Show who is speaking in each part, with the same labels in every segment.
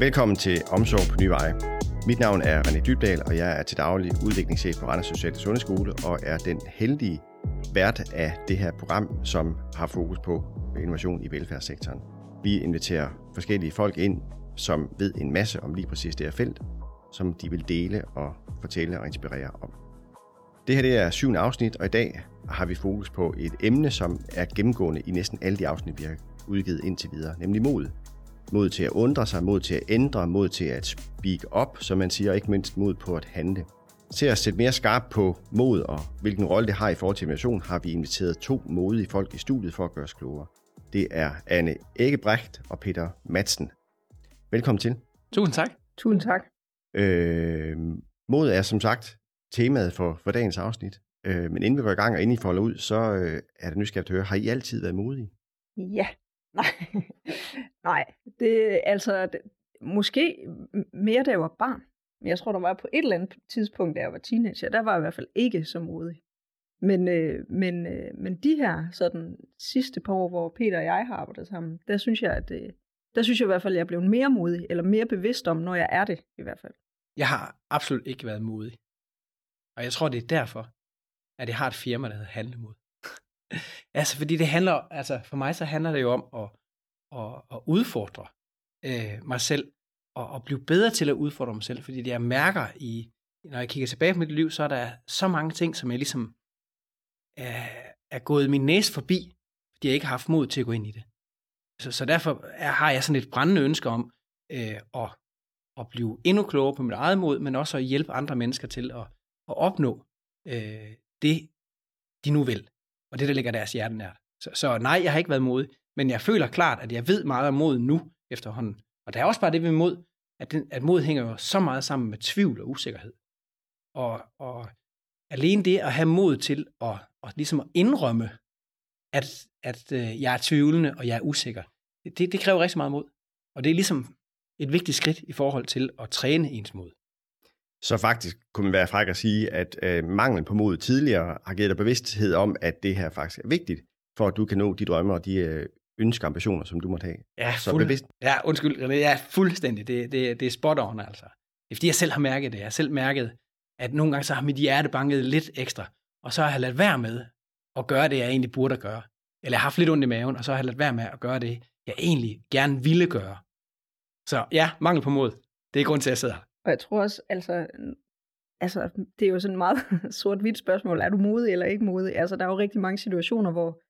Speaker 1: Velkommen til Omsorg på Nye Veje. Mit navn er René Dybdal, og jeg er til daglig udviklingschef på Randers Sociale Sundhedsskole, og er den heldige vært af det her program, som har fokus på innovation i velfærdssektoren. Vi inviterer forskellige folk ind, som ved en masse om lige præcis det her felt, som de vil dele og fortælle og inspirere om. Det her det er syvende afsnit, og i dag har vi fokus på et emne, som er gennemgående i næsten alle de afsnit, vi har udgivet indtil videre, nemlig mod. Mod til at undre sig, mod til at ændre, mod til at speak up, som man siger, ikke mindst mod på at handle. Til at sætte mere skarp på mod og hvilken rolle det har i forhold til innovation, har vi inviteret to modige folk i studiet for at gøre os klogere. Det er Anne Æggebrecht og Peter Madsen. Velkommen til.
Speaker 2: Tusind tak.
Speaker 3: Tusind tak.
Speaker 1: Øh, mod er som sagt temaet for, for dagens afsnit. Øh, men inden vi går i gang, og inden I folder ud, så øh, er det nysgerrigt at høre, har I altid været modige?
Speaker 3: Ja. Nej. Nej. Det altså det, måske mere da jeg var barn. Men jeg tror, der var på et eller andet tidspunkt, da jeg var teenager, der var jeg i hvert fald ikke så modig. Men, øh, men, øh, men de her sådan sidste par år, hvor Peter og jeg har arbejdet sammen, der synes jeg, at øh, der synes jeg i hvert fald, at jeg er blevet mere modig, eller mere bevidst om, når jeg er det i hvert fald.
Speaker 2: Jeg har absolut ikke været modig. Og jeg tror, det er derfor, at jeg har et firma, der hedder Handlemod altså, fordi det handler, altså for mig så handler det jo om at, at, at udfordre øh, mig selv, og at blive bedre til at udfordre mig selv, fordi det jeg mærker i, når jeg kigger tilbage på mit liv, så er der så mange ting, som jeg ligesom øh, er gået min næse forbi, fordi jeg ikke har haft mod til at gå ind i det. Så, så derfor er, har jeg sådan et brændende ønske om øh, at, at blive endnu klogere på mit eget mod, men også at hjælpe andre mennesker til at, at opnå øh, det, de nu vil, og det, der ligger deres hjerte nært. Så, så nej, jeg har ikke været modig, men jeg føler klart, at jeg ved meget om mod nu efterhånden. Og der er også bare det ved mod, at, den, at mod hænger jo så meget sammen med tvivl og usikkerhed. Og, og alene det at have mod til at, at ligesom at indrømme, at, at øh, jeg er tvivlende og jeg er usikker, det, det kræver rigtig meget mod. Og det er ligesom et vigtigt skridt i forhold til at træne ens mod.
Speaker 1: Så faktisk kunne man være fræk at sige, at øh, manglen på mod tidligere har givet dig bevidsthed om, at det her faktisk er vigtigt, for at du kan nå de drømme og de øh, ønsker ambitioner, som du måtte have.
Speaker 2: Ja,
Speaker 1: så
Speaker 2: fuld,
Speaker 1: bevidst.
Speaker 2: ja undskyld, René, ja, fuldstændig. Det, det, det er spot on, altså. Det er fordi, jeg selv har mærket det. Jeg har selv mærket, at nogle gange så har mit hjerte banket lidt ekstra, og så har jeg ladet være med at gøre det, jeg egentlig burde gøre. Eller jeg har haft lidt ondt i maven, og så har jeg ladet være med at gøre det, jeg egentlig gerne ville gøre. Så ja, mangel på mod. Det er grund til, at jeg sidder her.
Speaker 3: Og jeg tror også, altså, altså det er jo sådan et meget sort-hvidt spørgsmål. Er du modig eller ikke modig? Altså, der er jo rigtig mange situationer, hvor,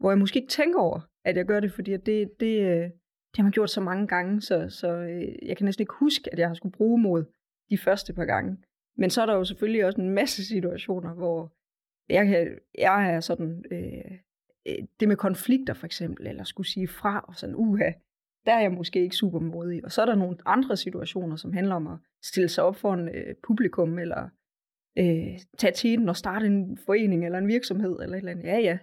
Speaker 3: hvor jeg måske ikke tænker over, at jeg gør det, fordi at det, det, øh, det har man gjort så mange gange, så, så øh, jeg kan næsten ikke huske, at jeg har skulle bruge mod de første par gange. Men så er der jo selvfølgelig også en masse situationer, hvor jeg, kan, jeg er sådan, øh, øh det med konflikter for eksempel, eller skulle sige fra, og sådan, uha, der er jeg måske ikke super modig. Og så er der nogle andre situationer, som handler om at stille sig op for en øh, publikum, eller øh, tage tiden og starte en forening, eller en virksomhed, eller et eller andet. Ja, ja.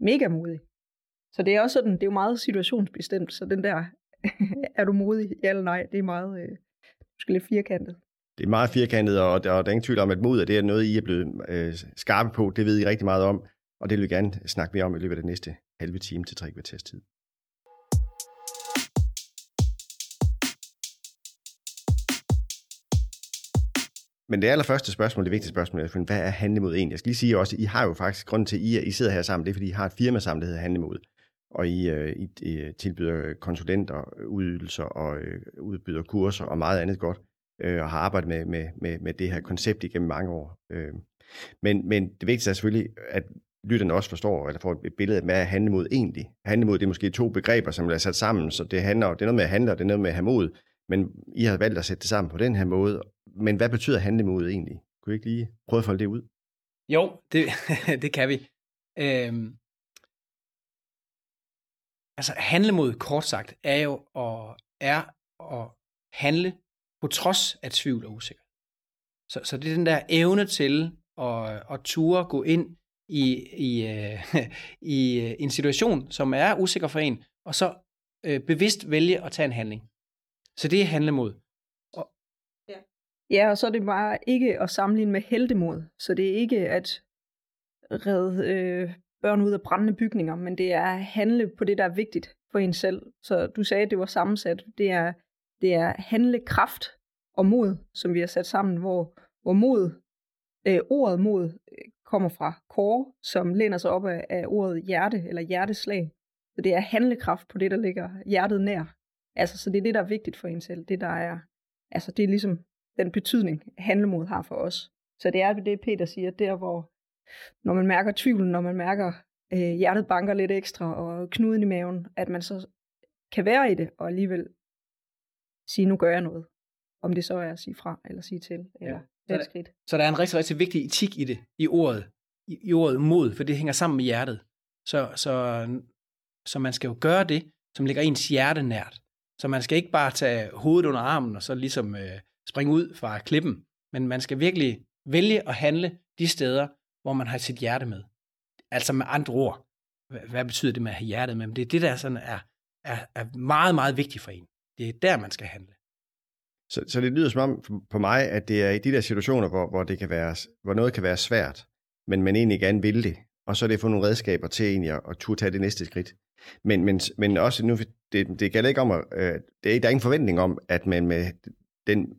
Speaker 3: Mega modig. Så det er også sådan, det er jo meget situationsbestemt, så den der, er du modig, ja eller nej, det er meget, øh, måske lidt firkantet.
Speaker 1: Det er meget firkantet, og der, og der er ingen tvivl om, at mod det er noget, I er blevet øh, skarpe på. Det ved I rigtig meget om, og det vil vi gerne snakke mere om i løbet af det næste halve time til tre kvarters tid. Men det allerførste spørgsmål, det vigtigste spørgsmål, er, hvad er handlemod egentlig? Jeg skal lige sige også, I har jo faktisk, grunden til, at I, I sidder her sammen, det er, fordi I har et firma sammen, der hedder Handlemod. Og I, øh, I, I tilbyder konsulenter, udydelser og øh, udbyder kurser og meget andet godt. Øh, og har arbejdet med, med, med, med det her koncept igennem mange år. Øh. Men, men det vigtigste er selvfølgelig, at lytterne også forstår, eller får et billede af, hvad er handlemod egentlig? Handlemod, det er måske to begreber, som er sat sammen, så det, handler, det er noget med at handle, og det er noget med at have mod. Men I har valgt at sætte det sammen på den her måde. Men hvad betyder handlemod egentlig? Kunne vi ikke lige prøve at folde det ud?
Speaker 2: Jo, det, det kan vi. Øhm, altså handlemod, kort sagt, er jo at, er at handle på trods af tvivl og usikkerhed. Så, så det er den der evne til at, at ture gå ind i, i, øh, i øh, en situation, som er usikker for en, og så øh, bevidst vælge at tage en handling. Så det er handlemod.
Speaker 3: Ja. og så er det bare ikke at sammenligne med heldemod. Så det er ikke at redde øh, børn ud af brændende bygninger, men det er at handle på det, der er vigtigt for en selv. Så du sagde, at det var sammensat. Det er, det er handlekraft og mod, som vi har sat sammen, hvor, hvor mod, øh, ordet mod øh, kommer fra core, som læner sig op af, af ordet hjerte eller hjerteslag. Så det er handlekraft på det, der ligger hjertet nær. Altså, så det er det, der er vigtigt for en selv. Det, der er, altså, det er ligesom den betydning, handlemod har for os. Så det er det, Peter siger, der hvor, når man mærker tvivlen, når man mærker øh, hjertet banker lidt ekstra, og knuden i maven, at man så kan være i det, og alligevel sige, nu gør jeg noget. Om det så er at sige fra, eller sige til, eller ja.
Speaker 2: så, skridt. Så der er en rigtig, rigtig vigtig etik i det, i ordet, i, i ordet mod, for det hænger sammen med hjertet. Så, så, så man skal jo gøre det, som ligger ens hjerte nært. Så man skal ikke bare tage hovedet under armen, og så ligesom øh, springe ud fra klippen, men man skal virkelig vælge at handle de steder, hvor man har sit hjerte med. Altså med andre ord, hvad, betyder det med at have hjertet med? Men det er det, der sådan er, er, er meget, meget vigtigt for en. Det er der, man skal handle.
Speaker 1: Så, så det lyder som om på mig, at det er i de der situationer, hvor, hvor, det kan være, hvor noget kan være svært, men man egentlig gerne vil det, og så er det at få nogle redskaber til egentlig at, at turde tage det næste skridt. Men, men, men også nu, det, det gælder ikke om, at, øh, det er, der er ingen forventning om, at man med den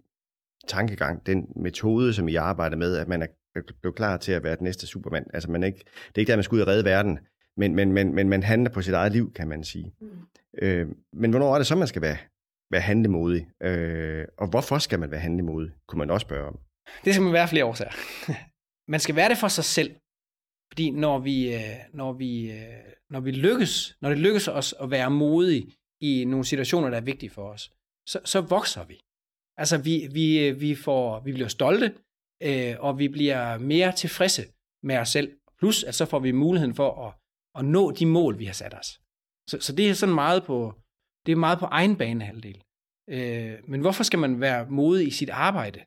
Speaker 1: tankegang, den metode, som I arbejder med, at man er blevet klar til at være den næste supermand. Altså man er ikke, det er ikke der, man skal ud og redde verden, men, men, men, men man handler på sit eget liv, kan man sige. Mm. Øh, men hvornår er det så, man skal være, være handlemodig? Øh, og hvorfor skal man være handlemodig, kunne man også spørge om.
Speaker 2: Det skal man være flere årsager. man skal være det for sig selv. Fordi når vi, øh, når vi, øh, når vi lykkes, når det lykkes os at være modige i nogle situationer, der er vigtige for os, så, så vokser vi. Altså vi, vi, vi, får, vi bliver stolte, øh, og vi bliver mere tilfredse med os selv. Plus at så får vi muligheden for at, at nå de mål, vi har sat os. Så, så det er sådan meget på, det er meget på egen banehalvdel. Øh, men hvorfor skal man være modig i sit arbejde?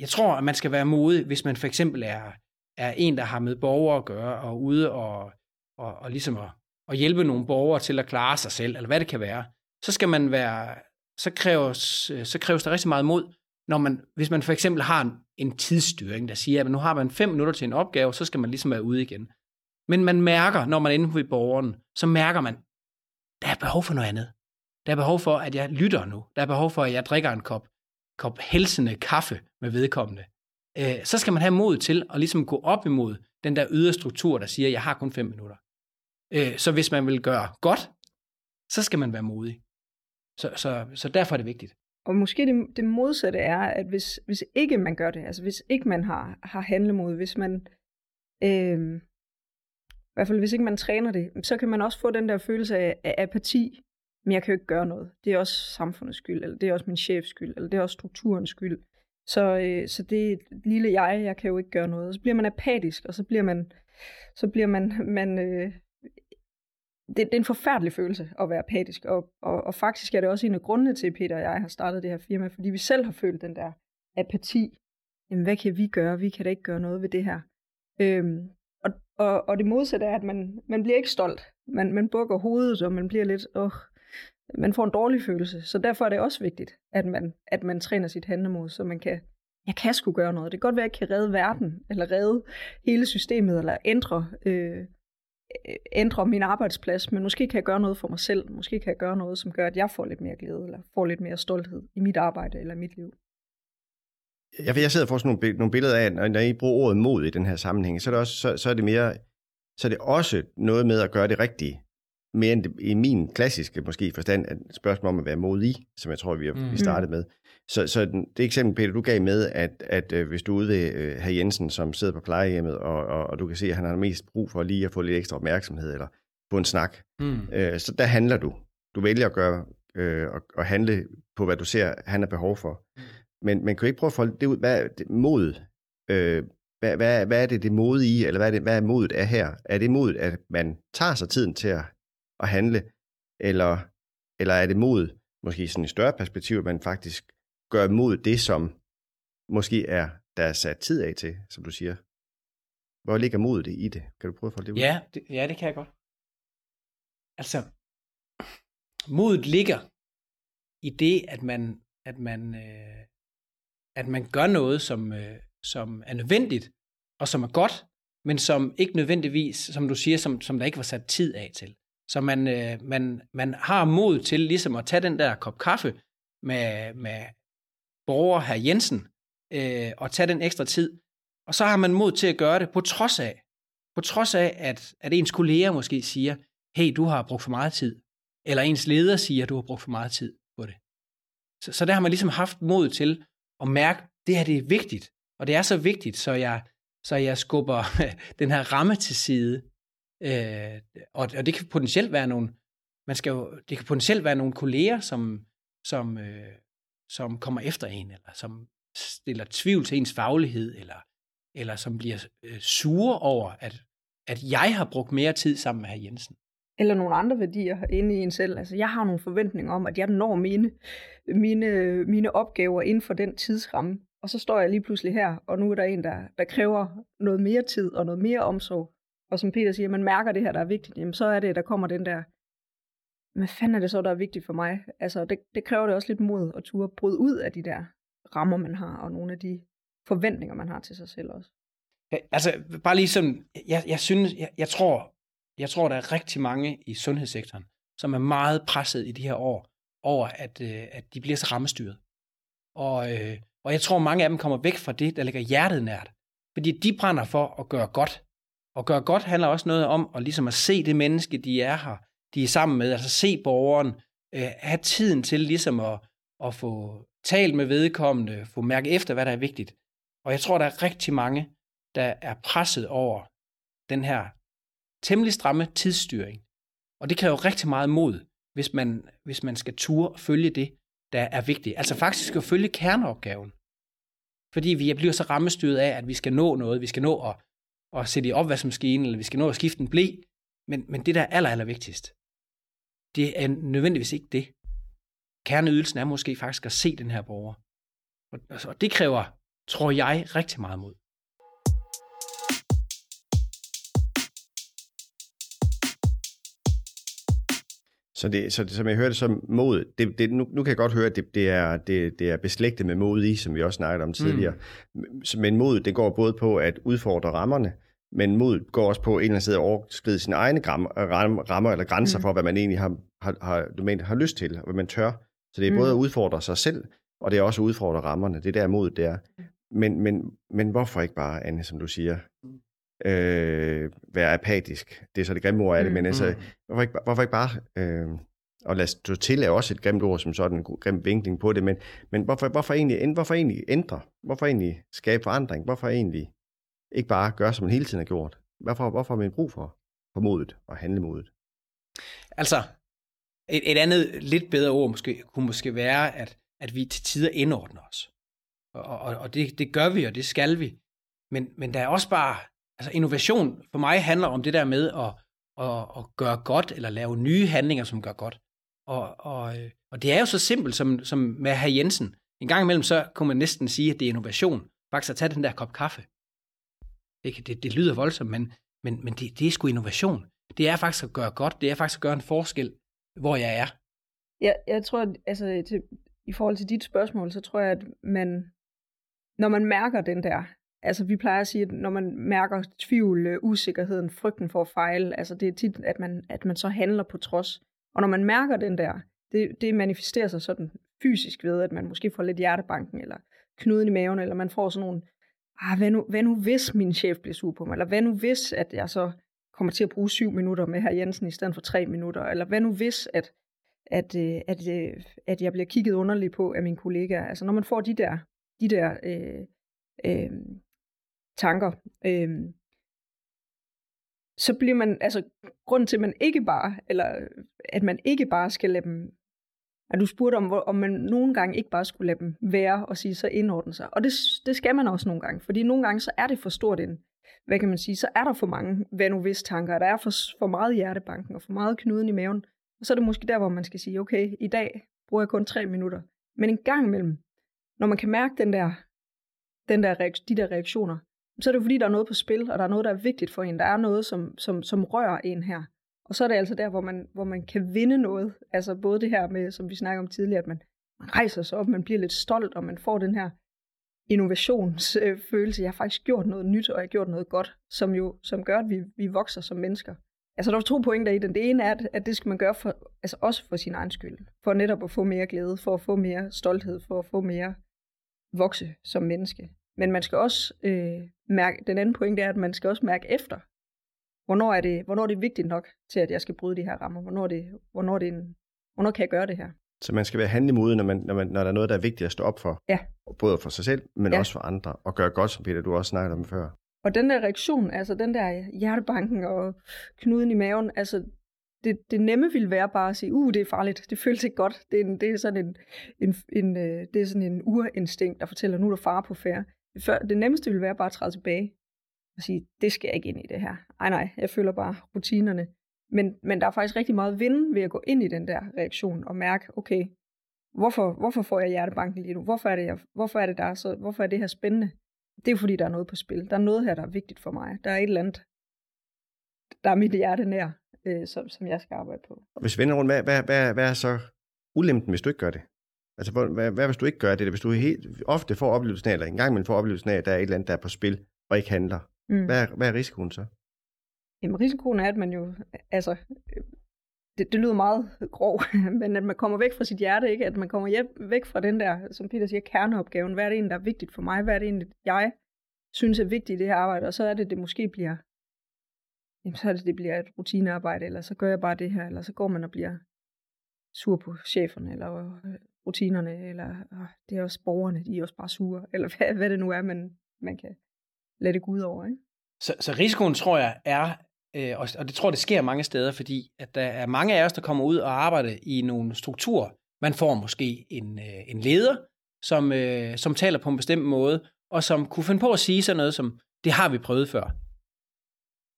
Speaker 2: Jeg tror, at man skal være modig, hvis man for eksempel er, er en, der har med borgere at gøre, og ude og, og, og ligesom at, at hjælpe nogle borgere til at klare sig selv, eller hvad det kan være. Så skal man være, så kræves, øh, så kræves der rigtig meget mod, når man, hvis man for eksempel har en, en tidsstyring, der siger, at nu har man fem minutter til en opgave, så skal man ligesom være ude igen. Men man mærker, når man er inde ved borgeren, så mærker man, der er behov for noget andet. Der er behov for, at jeg lytter nu. Der er behov for, at jeg drikker en kop, kop helsende kaffe med vedkommende. Øh, så skal man have mod til at ligesom gå op imod den der ydre struktur, der siger, at jeg har kun fem minutter. Øh, så hvis man vil gøre godt, så skal man være modig. Så, så, så derfor er det vigtigt.
Speaker 3: Og måske det, det modsatte er, at hvis, hvis ikke man gør det, altså hvis ikke man har, har handlemod, hvis man, øh, i hvert fald hvis ikke man træner det, så kan man også få den der følelse af, af apati, men jeg kan jo ikke gøre noget. Det er også samfundets skyld, eller det er også min chefs skyld, eller det er også strukturens skyld. Så, øh, så det er lille jeg, jeg kan jo ikke gøre noget. Og så bliver man apatisk, og så bliver man, så bliver man, man øh, det, det er en forfærdelig følelse at være apatisk, og, og, og faktisk er det også en af grundene til, at Peter og jeg har startet det her firma, fordi vi selv har følt den der apati. Jamen, hvad kan vi gøre? Vi kan da ikke gøre noget ved det her. Øhm, og, og, og det modsatte er, at man, man bliver ikke stolt. Man, man bukker hovedet, og man bliver lidt, åh, man får en dårlig følelse. Så derfor er det også vigtigt, at man, at man træner sit handlemod, så man kan, jeg kan sgu gøre noget. Det kan godt være, at jeg kan redde verden, eller redde hele systemet, eller ændre øh, Øh, ændre min arbejdsplads, men måske kan jeg gøre noget for mig selv. Måske kan jeg gøre noget, som gør, at jeg får lidt mere glæde, eller får lidt mere stolthed i mit arbejde eller mit liv.
Speaker 1: Jeg, jeg sidder og får sådan nogle, nogle billeder af, når, når I bruger ordet mod i den her sammenhæng, så er det, også, så, så er det mere, så er det også noget med at gøre det rigtige. Mere end det, i min klassiske måske forstand, at spørgsmål om at være modig, som jeg tror, vi, har, mm. vi startede med. Så, så den, det eksempel, Peter, du gav med, at, at øh, hvis du er ude ved øh, herr Jensen, som sidder på plejehjemmet, og, og, og du kan se, at han har mest brug for lige at få lidt ekstra opmærksomhed, eller få en snak, mm. øh, så der handler du. Du vælger at gøre øh, og, og handle på, hvad du ser, han har behov for. Mm. Men, men kan du ikke prøve at folde det ud? Hvad er det mod? Øh, hvad, hvad, hvad er det, det mod i, eller hvad er, det, hvad er modet er her? Er det modet, at man tager sig tiden til at, at handle, eller, eller er det mod, måske sådan i større perspektiv, at man faktisk gør mod det, som måske er, der er sat tid af til, som du siger. Hvor ligger modet i det? Kan du prøve at få det ud?
Speaker 2: Ja, det, ja, det kan jeg godt. Altså, modet ligger i det, at man, at man, øh, at man gør noget, som, øh, som er nødvendigt, og som er godt, men som ikke nødvendigvis, som du siger, som, som der ikke var sat tid af til. Så man, øh, man, man har mod til ligesom at tage den der kop kaffe, med, med borger herr Jensen, øh, og tage den ekstra tid. Og så har man mod til at gøre det på trods af, på trods af, at, at ens kolleger måske siger, hey, du har brugt for meget tid. Eller ens leder siger, du har brugt for meget tid på det. Så, så der har man ligesom haft mod til at mærke, det her det er vigtigt. Og det er så vigtigt, så jeg, så jeg skubber den her ramme til side. Øh, og, og det kan potentielt være nogle, man skal jo, det kan potentielt være nogle kolleger, som, som, øh, som kommer efter en, eller som stiller tvivl til ens faglighed, eller, eller som bliver øh, sure over, at, at jeg har brugt mere tid sammen med herr Jensen.
Speaker 3: Eller nogle andre værdier inde i en selv. Altså, jeg har nogle forventninger om, at jeg når mine, mine, mine opgaver inden for den tidsramme. Og så står jeg lige pludselig her, og nu er der en, der, der kræver noget mere tid og noget mere omsorg. Og som Peter siger, man mærker det her, der er vigtigt, jamen så er det, der kommer den der, hvad fanden er det så, der er vigtigt for mig? Altså, det, det kræver det også lidt mod at turde bryde ud af de der rammer, man har, og nogle af de forventninger, man har til sig selv også.
Speaker 2: Ja, altså, bare lige sådan, jeg, jeg synes, jeg, jeg tror, jeg tror, der er rigtig mange i sundhedssektoren, som er meget presset i de her år, over at, øh, at de bliver så rammestyret. Og, øh, og jeg tror, mange af dem kommer væk fra det, der ligger hjertet nært. Fordi de brænder for at gøre godt. Og gøre godt handler også noget om at, ligesom at se det menneske, de er her, de er sammen med, altså se borgeren, øh, have tiden til ligesom at, at få talt med vedkommende, få mærke efter, hvad der er vigtigt. Og jeg tror, der er rigtig mange, der er presset over den her temmelig stramme tidsstyring. Og det kræver rigtig meget mod, hvis man, hvis man skal ture og følge det, der er vigtigt. Altså faktisk at følge kerneopgaven. Fordi vi bliver så rammestyret af, at vi skal nå noget, vi skal nå at, og sætte i opvaskemaskinen, eller vi skal nå at skifte en blæ. Men, men det, der er aller, aller vigtigst, det er nødvendigvis ikke det. Kerneydelsen er måske faktisk at se den her borger. Og det kræver, tror jeg, rigtig meget mod.
Speaker 1: Så, det, så det, som jeg hørte som mod, det, det, nu, nu kan jeg godt høre, at det, det, er, det, det er beslægtet med mod i, som vi også snakkede om tidligere. Mm. Men mod, det går både på at udfordre rammerne, men mod går også på en eller anden sted at overskride sine egne gram, rammer eller grænser mm. for, hvad man egentlig har, har, har, har, har lyst til, og hvad man tør. Så det er mm. både at udfordre sig selv, og det er også at udfordre rammerne. Det der mod, det er. Men, men, men hvorfor ikke bare, Anne, som du siger, øh, være apatisk. Det er så det grimme ord af det, mm, men altså, mm. hvorfor, ikke, hvorfor ikke bare, øh, og lad os til er også et grimt ord som sådan, en grim vinkling på det, men, men hvorfor, hvorfor, egentlig, hvorfor egentlig ændre? Hvorfor egentlig skabe forandring? Hvorfor egentlig ikke bare gøre, som man hele tiden har gjort? Hvorfor, hvorfor har man brug for, for modet og handle modet?
Speaker 2: Altså, et, et andet lidt bedre ord måske, kunne måske være, at, at vi til tider indordner os. Og, og, og det, det gør vi, og det skal vi. Men, men der er også bare altså innovation for mig handler om det der med at, at, at gøre godt, eller lave nye handlinger, som gør godt. Og, og, øh, og det er jo så simpelt som, som med herr Jensen. En gang imellem, så kunne man næsten sige, at det er innovation. Faktisk at tage den der kop kaffe. Det, det, det lyder voldsomt, men, men, men det, det er sgu innovation. Det er faktisk at gøre godt. Det er faktisk at gøre en forskel, hvor jeg er.
Speaker 3: Ja, jeg tror, altså til, i forhold til dit spørgsmål, så tror jeg, at man, når man mærker den der Altså, vi plejer at sige, at når man mærker tvivl, øh, usikkerheden, frygten for at fejle, altså det er tit, at man, at man så handler på trods. Og når man mærker den der, det, det manifesterer sig sådan fysisk ved, at man måske får lidt hjertebanken, eller knuden i maven, eller man får sådan nogle, ah, hvad, nu, hvad nu hvis min chef bliver sur på mig, eller hvad nu hvis, at jeg så kommer til at bruge syv minutter med herr Jensen i stedet for tre minutter, eller hvad nu hvis, at, at, øh, at, at, at jeg bliver kigget underligt på af mine kollegaer. Altså når man får de der, de der øh, øh, tanker, Øhm, så bliver man, altså grund til, at man ikke bare, eller at man ikke bare skal lade dem, at du spurgte om, om man nogle gange ikke bare skulle lade dem være og sige, så indordne sig. Og det, det skal man også nogle gange, fordi nogle gange så er det for stort en, hvad kan man sige, så er der for mange hvad nu hvis tanker, der er for, for meget hjertebanken og for meget knuden i maven. Og så er det måske der, hvor man skal sige, okay, i dag bruger jeg kun tre minutter. Men en gang imellem, når man kan mærke den der, den der, de der reaktioner, så er det fordi, der er noget på spil, og der er noget, der er vigtigt for en. Der er noget, som, som, som rører en her. Og så er det altså der, hvor man, hvor man kan vinde noget. Altså både det her med, som vi snakker om tidligere, at man, man rejser sig op, man bliver lidt stolt, og man får den her innovationsfølelse. Jeg har faktisk gjort noget nyt, og jeg har gjort noget godt, som jo som gør, at vi, vi vokser som mennesker. Altså, der er to pointer i den. Det ene er, at, at det skal man gøre for, altså også for sin egen skyld. For netop at få mere glæde, for at få mere stolthed, for at få mere vokse som menneske. Men man skal også øh, mærke, den anden pointe er, at man skal også mærke efter, hvornår er det, hvornår er det vigtigt nok til, at jeg skal bryde de her rammer? Hvornår, er det, hvornår, er det en, hvornår kan jeg gøre det her?
Speaker 1: Så man skal være handlemodig, når, man, når, man, når der er noget, der er vigtigt at stå op for.
Speaker 3: Ja.
Speaker 1: Både for sig selv, men
Speaker 3: Ja.
Speaker 1: også for andre. Og gøre godt, som Peter, du også snakkede om før.
Speaker 3: Og den der reaktion, altså den der hjertebanken og knuden i maven, altså det, det nemme ville være bare at sige, uh, det er farligt, det føles ikke godt. Det er, en, det er sådan en, en, en, øh, det er sådan en urinstinkt, der fortæller, nu er der fare på færre. Det, før, det nemmeste ville være bare at træde tilbage og sige, det skal jeg ikke ind i det her. Ej nej, jeg føler bare rutinerne. Men, men der er faktisk rigtig meget vind ved at gå ind i den der reaktion og mærke, okay, hvorfor, hvorfor får jeg hjertebanken lige nu? Hvorfor er det, jeg, hvorfor er det der så, hvorfor er det her spændende? Det er jo fordi, der er noget på spil. Der er noget her, der er vigtigt for mig. Der er et eller andet, der er mit hjerte nær, øh, som, som jeg skal arbejde på.
Speaker 1: Og hvis vi vender rundt, hvad, hvad, hvad, hvad er så ulempen, hvis du ikke gør det? Altså, hvad, hvad, hvis du ikke gør det? Hvis du helt, ofte får oplevelsen af, eller en gang man får oplevelsen af, at der er et eller andet, der er på spil, og ikke handler.
Speaker 3: Mm.
Speaker 1: Hvad, er- hvad er risikoen så?
Speaker 3: Jamen, risikoen er, at man jo, altså, det, det lyder meget grov, men at man kommer væk fra sit hjerte, ikke? At man kommer hjem, væk fra den der, som Peter siger, kerneopgaven. Hvad er det egentlig, der er vigtigt for mig? Hvad er det egentlig, jeg synes er vigtigt i det her arbejde? Og så er det, det måske bliver, jamen, så er det, det bliver et rutinearbejde, eller så gør jeg bare det her, eller så går man og bliver sur på cheferne, eller rutinerne, eller øh, det er også borgerne, de er også bare sure, eller hvad, hvad det nu er, man, man kan lade det gå ud over, ikke?
Speaker 2: Så, så risikoen tror jeg er, øh, og, og det tror jeg, det sker mange steder, fordi at der er mange af os, der kommer ud og arbejder i nogle strukturer. Man får måske en, øh, en leder, som, øh, som taler på en bestemt måde, og som kunne finde på at sige sådan noget som, det har vi prøvet før.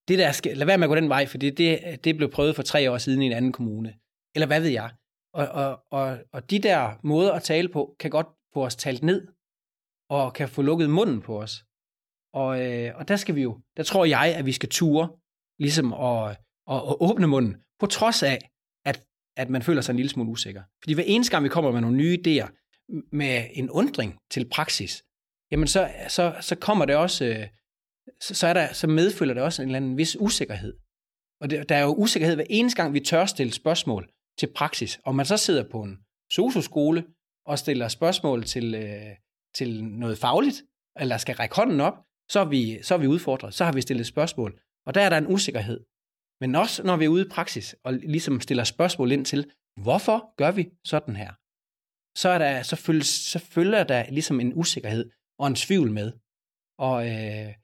Speaker 2: Det der skal, lad være med at gå den vej, for det, det, det blev prøvet for tre år siden i en anden kommune. Eller hvad ved jeg. Og, og, og, og de der måder at tale på, kan godt få os talt ned, og kan få lukket munden på os. Og, øh, og der skal vi jo, der tror jeg, at vi skal ture, ligesom at, at, at åbne munden, på trods af, at, at man føler sig en lille smule usikker. Fordi hver eneste gang, vi kommer med nogle nye idéer, med en undring til praksis, jamen så, så, så kommer det også, øh, så, så, er der, så medfølger det også en eller anden vis usikkerhed. Og det, der er jo usikkerhed hver eneste gang, vi tør stille spørgsmål til praksis. Og man så sidder på en sosuskole og stiller spørgsmål til, øh, til noget fagligt, eller skal række hånden op, så er, vi, så er vi udfordret. Så har vi stillet spørgsmål. Og der er der en usikkerhed. Men også når vi er ude i praksis, og ligesom stiller spørgsmål ind til, hvorfor gør vi sådan her? Så, er der, så, følger, så følger der ligesom en usikkerhed og en tvivl med. Og, øh,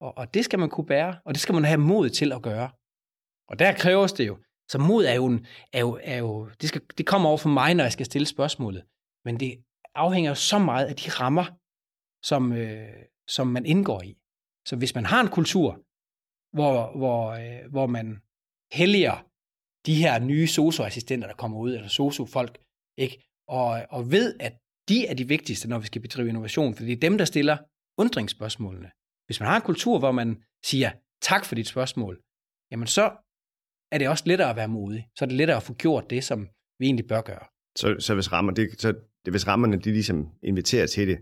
Speaker 2: og, og det skal man kunne bære, og det skal man have mod til at gøre. Og der kræves det jo. Så mod er jo, en, er jo, er jo det, skal, det kommer over for mig, når jeg skal stille spørgsmålet. Men det afhænger jo så meget af de rammer, som, øh, som man indgår i. Så hvis man har en kultur, hvor, hvor, øh, hvor man helliger de her nye socioassistenter, der kommer ud, eller sociofolk, ikke? Og, og ved, at de er de vigtigste, når vi skal bedrive innovation, for det er dem, der stiller undringsspørgsmålene. Hvis man har en kultur, hvor man siger, tak for dit spørgsmål, jamen så er det også lettere at være modig. Så er det lettere at få gjort det, som vi egentlig bør gøre.
Speaker 1: Så, så, hvis, rammer, det, så det, hvis rammerne de ligesom inviterer til det,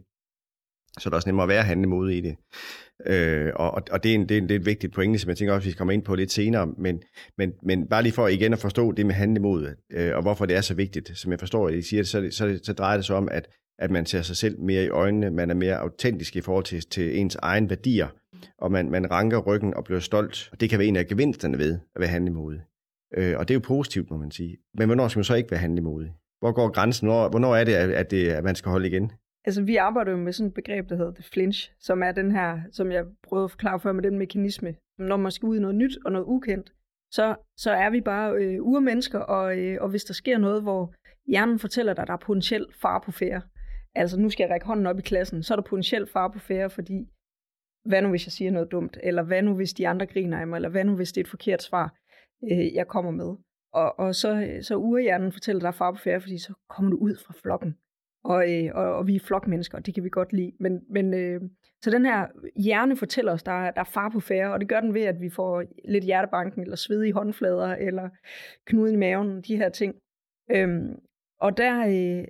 Speaker 1: så er det også nemmere at være handlemodig i det. Øh, og, og- det, er en, det, er en, det er et vigtigt pointe, som jeg tænker også, vi kommer ind på lidt senere. Men, men, men bare lige for igen at forstå det med handlemod, øh, og hvorfor det er så vigtigt. Som jeg forstår, at I siger det, så, så, det- så drejer det sig om, at, at man ser sig selv mere i øjnene, man er mere autentisk i forhold til, til ens egen værdier, og man, man ranker ryggen og bliver stolt. Og det kan være en af gevinsterne ved at være handlemodig. Øh, og det er jo positivt, må man sige. Men hvornår skal man så ikke være handlemodig? Hvor går grænsen? Hvornår, hvornår er det, at, at, det, at man skal holde igen?
Speaker 3: Altså, vi arbejder jo med sådan et begreb, der hedder det flinch, som er den her, som jeg prøvede at forklare før med den mekanisme. Når man skal ud i noget nyt og noget ukendt, så, så er vi bare øh, urmennesker, og, øh, og hvis der sker noget, hvor hjernen fortæller dig, at der er potentiel far på færre, altså nu skal jeg række hånden op i klassen, så er der potentiel far på færre, fordi hvad nu hvis jeg siger noget dumt, eller hvad nu hvis de andre griner af mig, eller hvad nu hvis det er et forkert svar, øh, jeg kommer med. Og, og så, øh, så urehjernen fortæller dig far på færre, fordi så kommer du ud fra flokken. Og, øh, og, og vi er flokmennesker, og det kan vi godt lide. Men, men øh, så den her hjerne fortæller os, der, der er far på færre, og det gør den ved, at vi får lidt hjertebanken, eller sved i håndflader, eller knude i maven, de her ting. Øhm, og der, øh,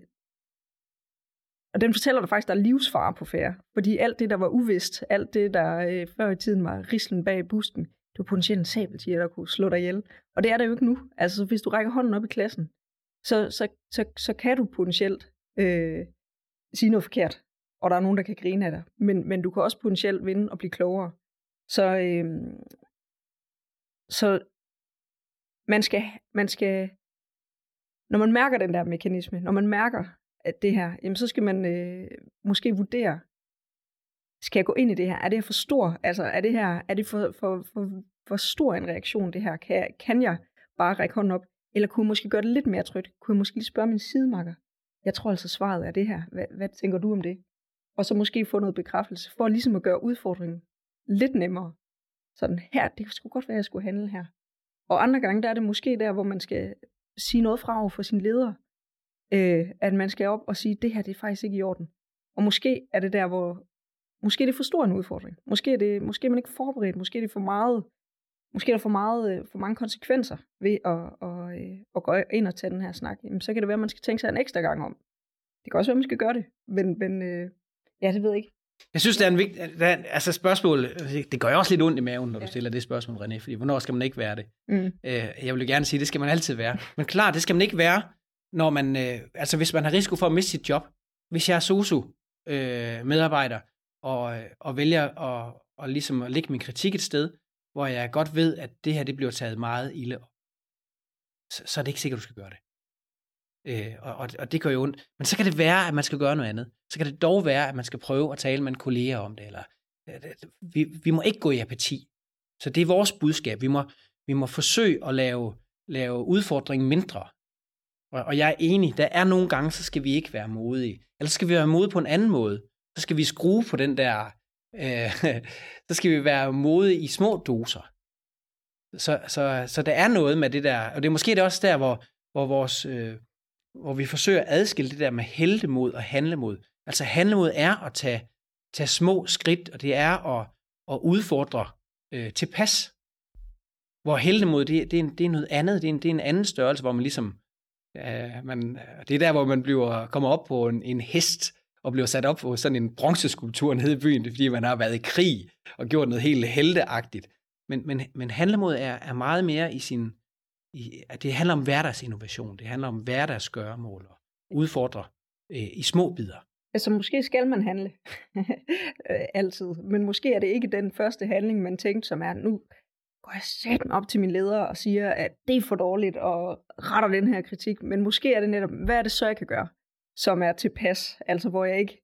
Speaker 3: og den fortæller dig faktisk, der er livsfare på færre. Fordi alt det, der var uvist, alt det, der øh, før i tiden var rislen bag busken, det var potentielt en sabeltiger, der kunne slå dig ihjel. Og det er det jo ikke nu. Altså, hvis du rækker hånden op i klassen, så, så, så, så kan du potentielt øh, sige noget forkert, og der er nogen, der kan grine af dig. Men, men du kan også potentielt vinde og blive klogere. Så, øh, så man skal, man skal, når man mærker den der mekanisme, når man mærker at det her, jamen så skal man øh, måske vurdere, skal jeg gå ind i det her? Er det for stor? Altså, er det her, er det for, for, for, for stor en reaktion, det her? Kan jeg, kan jeg bare række hånden op? Eller kunne jeg måske gøre det lidt mere trygt? Kunne jeg måske lige spørge min sidemakker? Jeg tror altså, svaret er det her. Hvad, hvad tænker du om det? Og så måske få noget bekræftelse, for ligesom at gøre udfordringen lidt nemmere. Sådan her, det skulle godt være, at jeg skulle handle her. Og andre gange, der er det måske der, hvor man skal sige noget fra over for sin leder. Øh, at man skal op og sige, det her det er faktisk ikke i orden. Og måske er det der, hvor måske er det for stor en udfordring. Måske er, det, måske er man ikke forberedt. Måske er det for meget måske er der for, meget, øh, for mange konsekvenser ved at, at, øh, at gå ind og tage den her snak. Jamen, så kan det være, at man skal tænke sig en ekstra gang om. Det kan også være, at man skal gøre det. Men, men øh, ja, det ved jeg ikke.
Speaker 2: Jeg synes, det er en vigtig... Altså spørgsmål, det gør jo også lidt ondt i maven, når du stiller det spørgsmål, René, fordi hvornår skal man ikke være det? Mm. Jeg vil gerne sige, det skal man altid være. Men klart, det skal man ikke være, når man... Øh, altså hvis man har risiko for at miste sit job. Hvis jeg er sosu øh, medarbejder, og, øh, og vælger at, og ligesom at lægge min kritik et sted, hvor jeg godt ved, at det her det bliver taget meget ilde op, så, så er det ikke sikkert, du skal gøre det. Øh, og, og, og det gør jo ondt. Men så kan det være, at man skal gøre noget andet. Så kan det dog være, at man skal prøve at tale med en kollega om det. Eller, vi, vi må ikke gå i apati. Så det er vores budskab. Vi må, vi må forsøge at lave, lave udfordringen mindre. Og, og jeg er enig, der er nogle gange, så skal vi ikke være modige. Eller skal vi være modige på en anden måde. Så skal vi skrue på den der øh, så skal vi være modige i små doser. Så, så, så der er noget med det der, og det er måske det også der, hvor, hvor, vores, øh, hvor vi forsøger at adskille det der med heldemod og handlemod. Altså handlemod er at tage, tage små skridt, og det er at, at udfordre øh, tilpas. Hvor heldemod, det, det, er, det er noget andet, det er en, det er en anden størrelse, hvor man ligesom, øh, man, det er der, hvor man bliver, kommer op på en, en hest, og bliver sat op på sådan en bronzeskulptur nede i byen, det er, fordi man har været i krig og gjort noget helt helteagtigt. Men, men, men handlemod er, er meget mere i sin... I, at det handler om hverdagsinnovation, det handler om hverdagsgøremål og udfordre øh, i små bidder.
Speaker 3: Altså måske skal man handle altid, men måske er det ikke den første handling, man tænkte, som er, nu går jeg sæt op til min leder og siger, at det er for dårligt, og retter den her kritik. Men måske er det netop, hvad er det så, jeg kan gøre? som er tilpas, altså hvor jeg ikke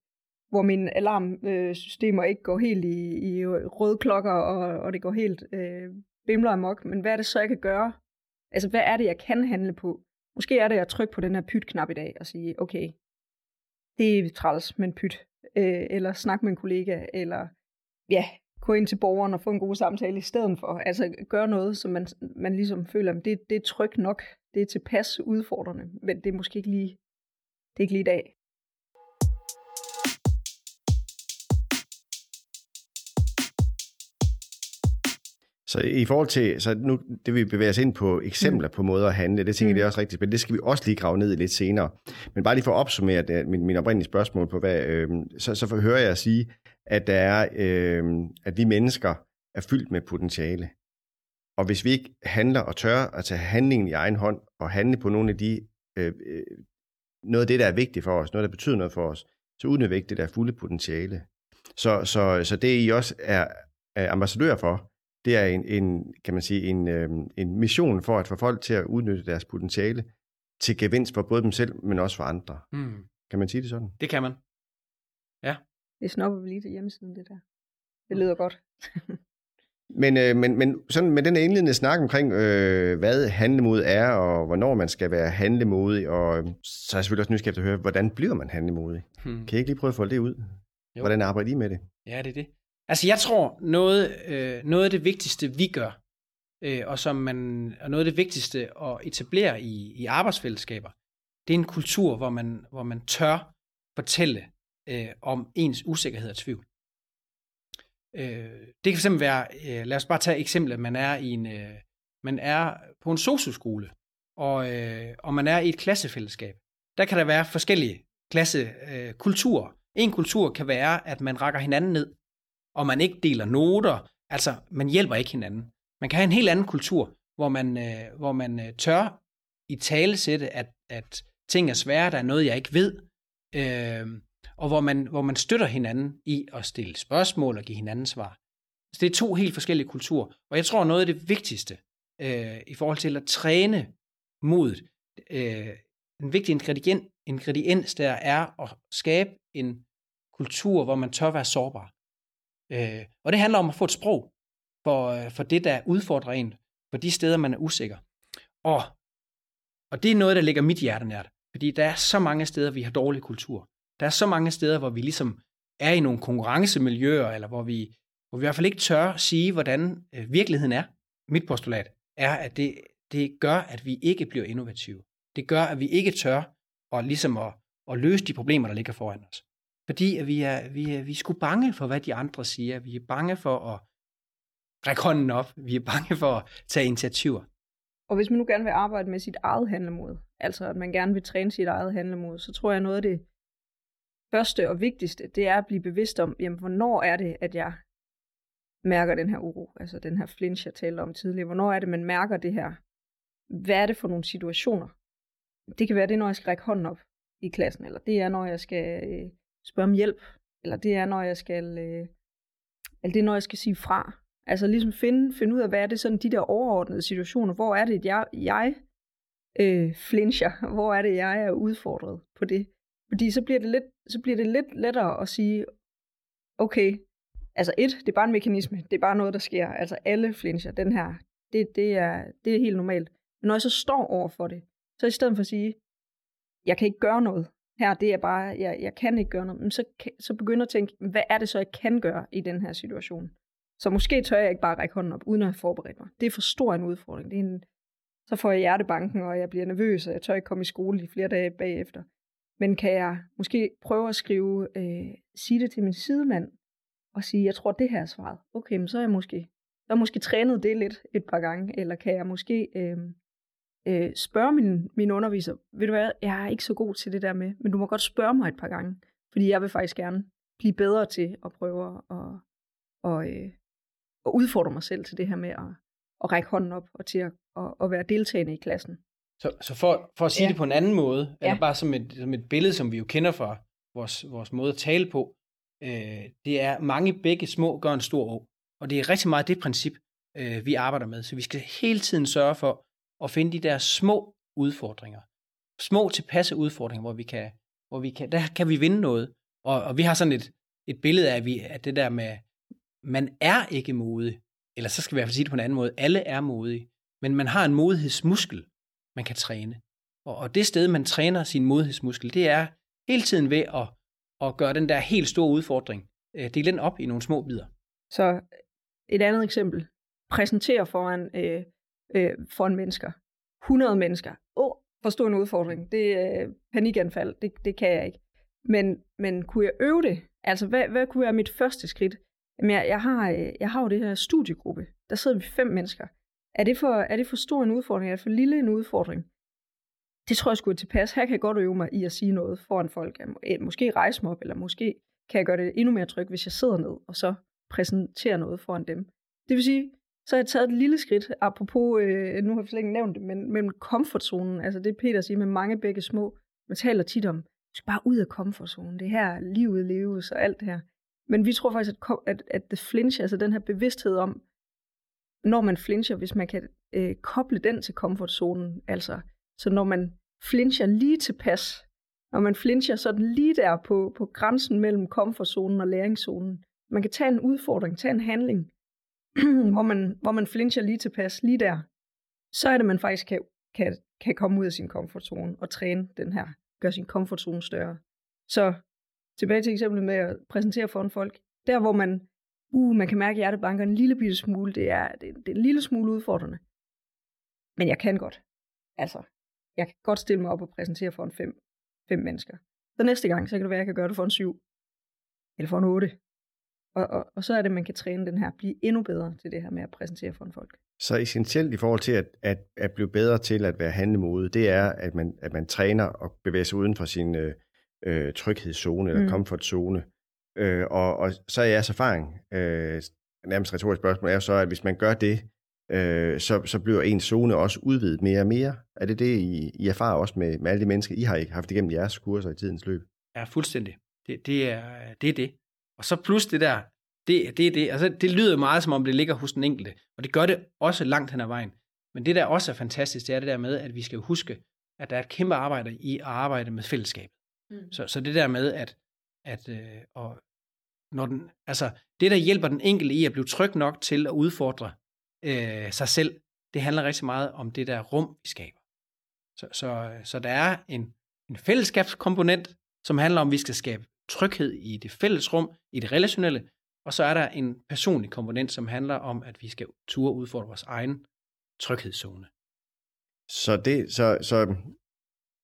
Speaker 3: hvor mine alarmsystemer ikke går helt i, i røde klokker, og, og det går helt øh, bimler amok. Men hvad er det så, jeg kan gøre? Altså, hvad er det, jeg kan handle på? Måske er det at trykke på den her pyt-knap i dag og sige, okay, det er træls, men pyt. Øh, eller snak med en kollega, eller ja, gå ind til borgeren og få en god samtale i stedet for. Altså gøre noget, som man, man ligesom føler, det, det er trygt nok, det er tilpas udfordrende, men det er måske ikke lige det er ikke lige i dag.
Speaker 1: Så i forhold til, så nu det vi bevæger os ind på eksempler mm. på måder at handle, det tænker mm. jeg det er også rigtig spændende. Det skal vi også lige grave ned i lidt senere. Men bare lige for at opsummere det, min, min oprindelige spørgsmål på, hvad, øh, så, så hører jeg at sige, at der er, øh, at vi mennesker er fyldt med potentiale. Og hvis vi ikke handler og tør at tage handlingen i egen hånd og handle på nogle af de øh, øh noget af det, der er vigtigt for os, noget, der betyder noget for os, så udnytter vi ikke det der fulde potentiale. Så, så, så det, I også er, er ambassadør for, det er en, en kan man sige, en, øhm, en mission for at få folk til at udnytte deres potentiale til gevinst for både dem selv, men også for andre. Mm. Kan man sige det sådan?
Speaker 2: Det kan man.
Speaker 3: Det snopper vi lige til hjemmesiden, det der. Det lyder godt.
Speaker 1: Men, øh, men, men sådan med den indledende snak omkring, øh, hvad handlemod er, og hvornår man skal være handlemodig, og øh, så er jeg selvfølgelig også nysgerrig at høre, hvordan bliver man handlemodig? Hmm. Kan I ikke lige prøve at få det ud? Jo. Hvordan arbejder I med det?
Speaker 2: Ja, det er det. Altså jeg tror, noget, øh, noget af det vigtigste, vi gør, øh, og som man, og noget af det vigtigste at etablere i, i arbejdsfællesskaber, det er en kultur, hvor man, hvor man tør fortælle øh, om ens usikkerhed og tvivl. Øh, det kan fx være, øh, lad os bare tage eksemplet, man er i en, øh, man er på en socioskole, og, øh, og man er i et klassefællesskab. Der kan der være forskellige klassekulturer. Øh, en kultur kan være, at man rækker hinanden ned, og man ikke deler noter, altså man hjælper ikke hinanden. Man kan have en helt anden kultur, hvor man, øh, hvor man øh, tør i tale sætte, at, at ting er svære, der er noget, jeg ikke ved, øh, og hvor man, hvor man støtter hinanden i at stille spørgsmål og give hinanden svar. Så det er to helt forskellige kulturer. Og jeg tror, noget af det vigtigste øh, i forhold til at træne modet, øh, en vigtig ingrediens, ingrediens der er at skabe en kultur, hvor man tør være sårbar. Øh, og det handler om at få et sprog for, øh, for det, der udfordrer en, for de steder, man er usikker. Og, og det er noget, der ligger mit hjerte nært. Fordi der er så mange steder, vi har dårlig kultur. Der er så mange steder, hvor vi ligesom er i nogle konkurrencemiljøer, eller hvor vi, hvor vi i hvert fald ikke tør sige, hvordan øh, virkeligheden er. Mit postulat er, at det, det gør, at vi ikke bliver innovative. Det gør, at vi ikke tør at, ligesom at, at løse de problemer, der ligger foran os. Fordi at vi, er, vi, er, vi er sgu bange for, hvad de andre siger. Vi er bange for at række hånden op. Vi er bange for at tage initiativer.
Speaker 3: Og hvis man nu gerne vil arbejde med sit eget handlemod, altså at man gerne vil træne sit eget handlemod, så tror jeg noget af det første og vigtigste, det er at blive bevidst om, jamen, hvornår er det, at jeg mærker den her uro, altså den her flinch, jeg talte om tidligere. Hvornår er det, man mærker det her? Hvad er det for nogle situationer? Det kan være, det er, når jeg skal række hånden op i klassen, eller det er, når jeg skal øh, spørge om hjælp, eller det er, når jeg skal, øh, eller det er, når jeg skal sige fra. Altså ligesom finde, finde ud af, hvad er det sådan de der overordnede situationer, hvor er det, jeg, jeg øh, flincher, hvor er det, jeg er udfordret på det. Fordi så bliver det lidt, så bliver det lidt lettere at sige, okay, altså et, det er bare en mekanisme, det er bare noget, der sker. Altså alle flincher, den her, det, det, er, det er helt normalt. Men når jeg så står over for det, så i stedet for at sige, jeg kan ikke gøre noget, her, det er bare, jeg, jeg kan ikke gøre noget, men så, så begynder at tænke, hvad er det så, jeg kan gøre i den her situation? Så måske tør jeg ikke bare række hånden op, uden at have forberedt mig. Det er for stor en udfordring. Det er en, så får jeg hjertebanken, og jeg bliver nervøs, og jeg tør ikke komme i skole i flere dage bagefter. Men kan jeg måske prøve at skrive, øh, sige det til min sidemand, og sige, jeg tror, det her er svaret. Okay, men så er jeg måske, så er jeg måske trænet det lidt et par gange, eller kan jeg måske øh, øh, spørge min, min underviser, ved du hvad, jeg er ikke så god til det der med, men du må godt spørge mig et par gange, fordi jeg vil faktisk gerne blive bedre til at prøve at, og, øh, at udfordre mig selv til det her med at, at række hånden op og til at, at, at være deltagende i klassen.
Speaker 2: Så, så for, for at sige ja. det på en anden måde, ja. eller bare som et, som et billede, som vi jo kender fra vores, vores måde at tale på, øh, det er mange begge små gør en stor å. Og det er rigtig meget det princip, øh, vi arbejder med. Så vi skal hele tiden sørge for at finde de der små udfordringer. Små tilpasse udfordringer, hvor vi kan, hvor vi kan, der kan vi vinde noget. Og, og vi har sådan et, et billede af, at, vi, at det der med, man er ikke modig, eller så skal vi i hvert fald sige det på en anden måde, alle er modige, men man har en modighedsmuskel, man kan træne. Og, og det sted, man træner sin modighedsmuskel, det er hele tiden ved at, at gøre den der helt store udfordring, øh, dele den op i nogle små bidder.
Speaker 3: Så øh, et andet eksempel. Præsentere foran, øh, øh, foran mennesker. 100 mennesker. Åh, oh, for stor en udfordring. Det er øh, panikanfald. Det, det kan jeg ikke. Men, men kunne jeg øve det? Altså, hvad, hvad kunne være mit første skridt? Jamen, jeg, jeg, har, øh, jeg har jo det her studiegruppe. Der sidder vi fem mennesker. Er det, for, er det for stor en udfordring? Er det for lille en udfordring? Det tror jeg skulle tilpas. Her kan jeg godt øve mig i at sige noget foran folk. Måske rejse mig op, eller måske kan jeg gøre det endnu mere trygt, hvis jeg sidder ned og så præsenterer noget foran dem. Det vil sige, så har jeg taget et lille skridt, apropos, øh, nu har vi slet ikke nævnt det, men mellem komfortzonen, altså det Peter siger med mange begge små, man taler tit om, du skal bare ud af komfortzonen, det her livet leves og alt det her. Men vi tror faktisk, at, at, at the flinch, altså den her bevidsthed om, når man flincher, hvis man kan øh, koble den til komfortzonen, altså. Så når man flincher lige tilpas, når man flincher sådan lige der på, på grænsen mellem komfortzonen og læringszonen, man kan tage en udfordring, tage en handling, hvor, man, hvor man flincher lige tilpas, lige der, så er det, man faktisk kan, kan, kan komme ud af sin komfortzone og træne den her, gøre sin komfortzone større. Så tilbage til eksemplet med at præsentere foran folk, der hvor man, uh, man kan mærke hjertebanker en lille bitte smule, det er, det, det er en lille smule udfordrende. Men jeg kan godt. Altså, jeg kan godt stille mig op og præsentere for en fem, fem mennesker. Så næste gang, så kan det være, at jeg kan gøre det for en syv. Eller for en otte. Og, og, og så er det, at man kan træne den her, blive endnu bedre til det her med at præsentere for en folk.
Speaker 1: Så essentielt i forhold til at, at, at blive bedre til at være handlemodig, det er, at man, at man træner og bevæger sig uden for sin øh, øh tryghedszone eller mm. komfortzone. Øh, og, og så er jeres erfaring, øh, nærmest retorisk spørgsmål, er så, at hvis man gør det øh, så, så bliver ens zone også udvidet mere og mere. Er det det, I, I erfarer også med, med alle de mennesker, I har ikke haft igennem jeres kurser i tidens løb?
Speaker 2: Ja, fuldstændig. Det, det, er, det er det. Og så plus det der, det, det er det. Altså, det lyder meget, som om det ligger hos den enkelte. Og det gør det også langt hen ad vejen. Men det, der også er fantastisk, det er det der med, at vi skal huske, at der er et kæmpe arbejde i at arbejde med fællesskab. Mm. Så, så det der med, at, at øh, og når den, altså, det, der hjælper den enkelte i at blive tryg nok til at udfordre øh, sig selv, det handler rigtig meget om det der rum, vi skaber. Så, så, så der er en, en fællesskabskomponent, som handler om, at vi skal skabe tryghed i det fælles rum, i det relationelle, og så er der en personlig komponent, som handler om, at vi skal turde udfordre vores egen tryghedszone.
Speaker 1: Så, det, så, så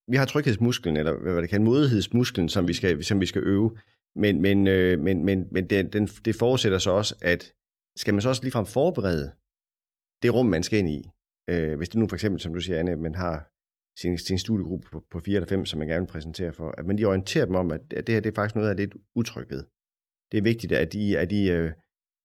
Speaker 1: vi har tryghedsmusklen, eller hvad det kan, modighedsmusklen, som vi skal, som vi skal øve. Men, men, øh, men, men, men det, den, det forudsætter så også, at skal man så også ligefrem forberede det rum, man skal ind i. Øh, hvis det nu for eksempel, som du siger, Anne, man har sin, sin studiegruppe på, på 4 eller 5, som man gerne vil præsentere for, at man lige orienterer dem om, at, at det her det er faktisk noget af lidt utryg ved. Det er vigtigt, at de, at de øh,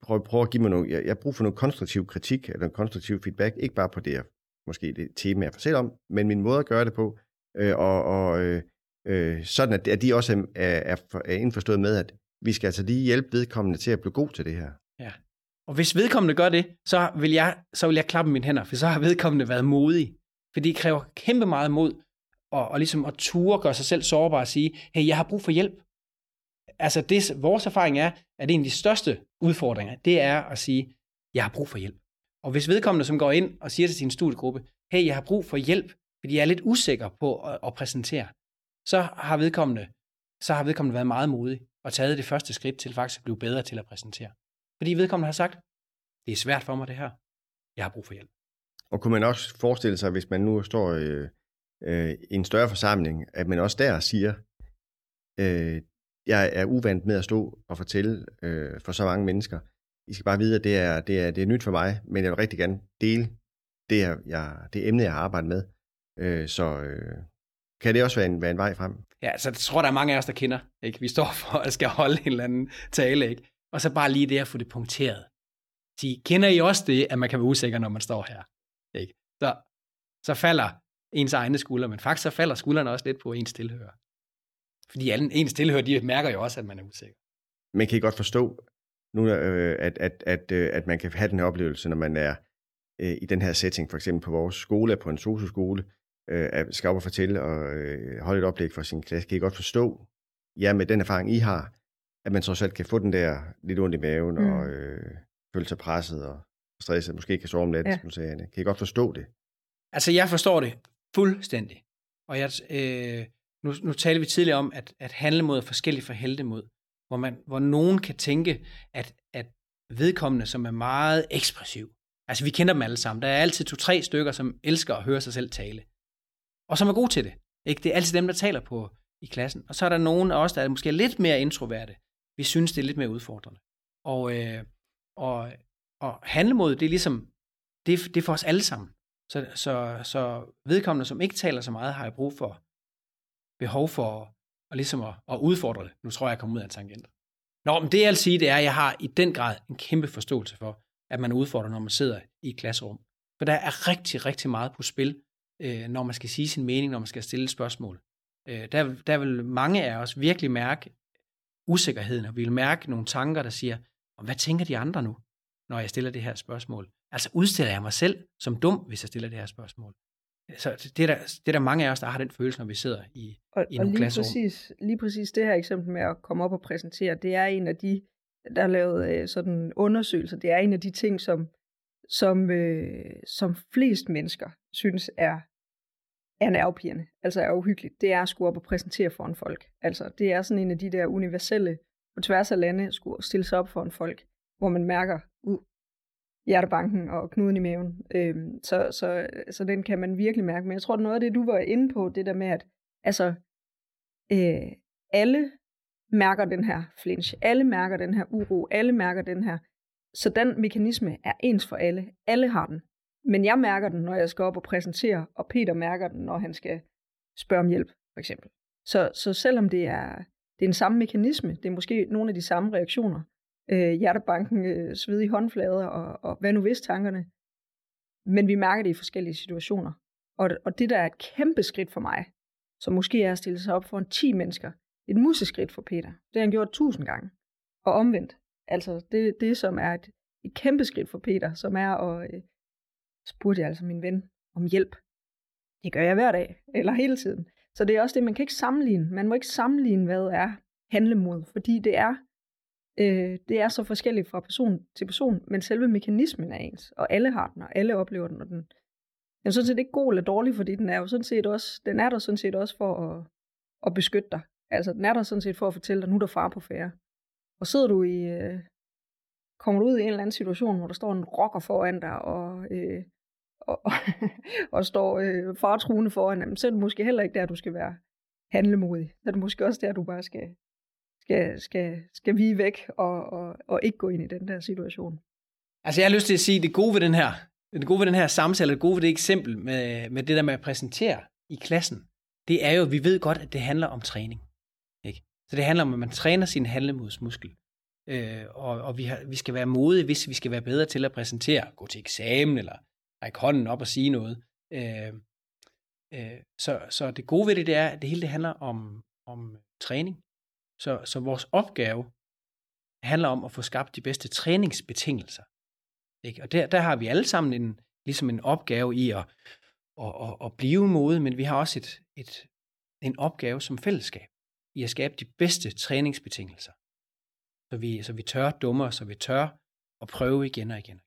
Speaker 1: prøver, prøver at give mig noget, jeg, jeg bruger brug for noget konstruktiv kritik, eller noget konstruktiv feedback, ikke bare på det, måske det tema, jeg fortæller om, men min måde at gøre det på, øh, og, og øh, øh, sådan at, at de også er, er, er indforstået med, at vi skal altså lige hjælpe vedkommende til at blive god til det her.
Speaker 2: Ja. Og hvis vedkommende gør det, så vil jeg, så vil jeg klappe mine hænder, for så har vedkommende været modig. For det kræver kæmpe meget mod, og, og ligesom at ture gøre sig selv sårbar og sige, hey, jeg har brug for hjælp. Altså, det, vores erfaring er, at en af de største udfordringer, det er at sige, jeg har brug for hjælp. Og hvis vedkommende, som går ind og siger til sin studiegruppe, hey, jeg har brug for hjælp, fordi jeg er lidt usikker på at, at præsentere, så har vedkommende, så har vedkommende været meget modig og taget det første skridt til faktisk at blive bedre til at præsentere. Fordi vedkommende har sagt, det er svært for mig det her, jeg har brug for hjælp.
Speaker 1: Og kunne man også forestille sig, hvis man nu står øh, øh, i en større forsamling, at man også der siger, øh, jeg er uvant med at stå og fortælle øh, for så mange mennesker. I skal bare vide, at det er, det, er, det er nyt for mig, men jeg vil rigtig gerne dele det, jeg, jeg, det emne, jeg har arbejdet med. Øh, så øh, kan det også være en, være en vej frem?
Speaker 2: Ja, så jeg tror, der er mange af os, der kender. Ikke? Vi står for at skal holde en eller anden tale, ikke? og så bare lige det at få det punkteret. De kender I også det, at man kan være usikker, når man står her? Ikke? Så, så falder ens egne skuldre, men faktisk så falder skuldrene også lidt på ens tilhører. Fordi alle, ens tilhører, de mærker jo også, at man er usikker.
Speaker 1: Men kan I godt forstå, nu, øh, at, at, at, øh, at man kan have den her oplevelse, når man er øh, i den her setting, for eksempel på vores skole, på en socioskole, øh, skal op og fortælle og øh, holde et oplæg for sin klasse. Kan I godt forstå, ja, med den erfaring, I har, at man trods alt kan få den der lidt ondt i maven mm. og øh, føle sig presset og stresset, måske kan sove om natten, ja. som du sagde, Anne. Kan I godt forstå det?
Speaker 2: Altså, jeg forstår det fuldstændig. Og jeg, øh, nu, nu talte vi tidligere om, at, at handlemod er forskelligt fra heldemod, hvor, man, hvor nogen kan tænke, at, at vedkommende, som er meget ekspressiv, altså vi kender dem alle sammen, der er altid to-tre stykker, som elsker at høre sig selv tale, og som er gode til det. Ikke? Det er altid dem, der taler på i klassen. Og så er der nogen af os, der er måske lidt mere introverte. Vi synes, det er lidt mere udfordrende. Og, øh, og, og handlemod, det er ligesom, det, det er for os alle sammen. Så, så, så vedkommende, som ikke taler så meget, har jeg brug for, behov for og ligesom at, at udfordre det. Nu tror jeg, jeg kommer ud af en tangent. Nå, men det jeg vil sige, det er, at jeg har i den grad en kæmpe forståelse for, at man udfordrer, når man sidder i et klasserum. For der er rigtig, rigtig meget på spil, øh, når man skal sige sin mening, når man skal stille et spørgsmål. Øh, der, der vil mange af os virkelig mærke usikkerheden, og vi vil mærke nogle tanker, der siger, hvad tænker de andre nu, når jeg stiller det her spørgsmål? Altså udstiller jeg mig selv som dum, hvis jeg stiller det her spørgsmål? Så det er, der, det er der mange af os, der har den følelse, når vi sidder i,
Speaker 3: og,
Speaker 2: i
Speaker 3: nogle
Speaker 2: lige klasserum.
Speaker 3: Præcis, lige præcis det her eksempel med at komme op og præsentere, det er en af de, der er lavet øh, sådan undersøgelser, det er en af de ting, som, som, øh, som flest mennesker synes er, er nervepirrende, altså er uhyggeligt. Det er at skulle op og præsentere for en folk. Altså det er sådan en af de der universelle, på tværs af lande, skulle stille sig op for en folk, hvor man mærker, uh, hjertebanken og knuden i maven. Øhm, så, så, så den kan man virkelig mærke. Men jeg tror, at noget af det, du var inde på, det der med, at altså, øh, alle mærker den her flinch, alle mærker den her uro, alle mærker den her. Så den mekanisme er ens for alle. Alle har den. Men jeg mærker den, når jeg skal op og præsentere, og Peter mærker den, når han skal spørge om hjælp, for eksempel. Så, så selvom det er, det er den samme mekanisme, det er måske nogle af de samme reaktioner, øh, hjertebanken, øh, svedige håndflader og, og hvad nu hvis tankerne, Men vi mærker det i forskellige situationer. Og, og det der er et kæmpe skridt for mig, som måske er at stille sig op for en 10 mennesker, et museskridt for Peter. Det har han gjort tusind gange. Og omvendt. Altså det, det som er et, et kæmpe skridt for Peter, som er at øh, spurgte jeg altså min ven om hjælp. Det gør jeg hver dag, eller hele tiden. Så det er også det, man kan ikke sammenligne. Man må ikke sammenligne, hvad er handlemod, fordi det er, øh, det er så forskelligt fra person til person, men selve mekanismen er ens, og alle har den, og alle oplever den, og den, den er sådan set ikke god eller dårlig, fordi den er jo sådan set også, den er der sådan set også for at, at beskytte dig. Altså, den er der sådan set for at fortælle dig, nu er der far på færre. Og sidder du i, øh, kommer du ud i en eller anden situation, hvor der står en rocker foran dig, og, øh, og, og står øh, fartruende foran jamen, så er det måske heller ikke der, du skal være handlemodig. Så er det måske også der, du bare skal, skal, skal, skal vige væk og, og, og ikke gå ind i den der situation.
Speaker 2: Altså jeg har lyst til at sige, det gode ved den her, det gode ved den her samtale, det gode ved det eksempel med, med det der med at præsentere i klassen, det er jo, at vi ved godt, at det handler om træning. Ikke? Så det handler om, at man træner sin handlemodsmuskel. Øh, og og vi, har, vi skal være modige, hvis vi skal være bedre til at præsentere, gå til eksamen, eller række hånden op og sige noget. Øh, øh, så, så det gode ved det, det er, at det hele det handler om, om træning. Så, så vores opgave handler om at få skabt de bedste træningsbetingelser. Ikke? Og der, der har vi alle sammen en, ligesom en opgave i at, at, at, at blive modige, men vi har også et, et, en opgave som fællesskab i at skabe de bedste træningsbetingelser. Så vi, så vi tør dumme så vi tør at prøve igen og igen.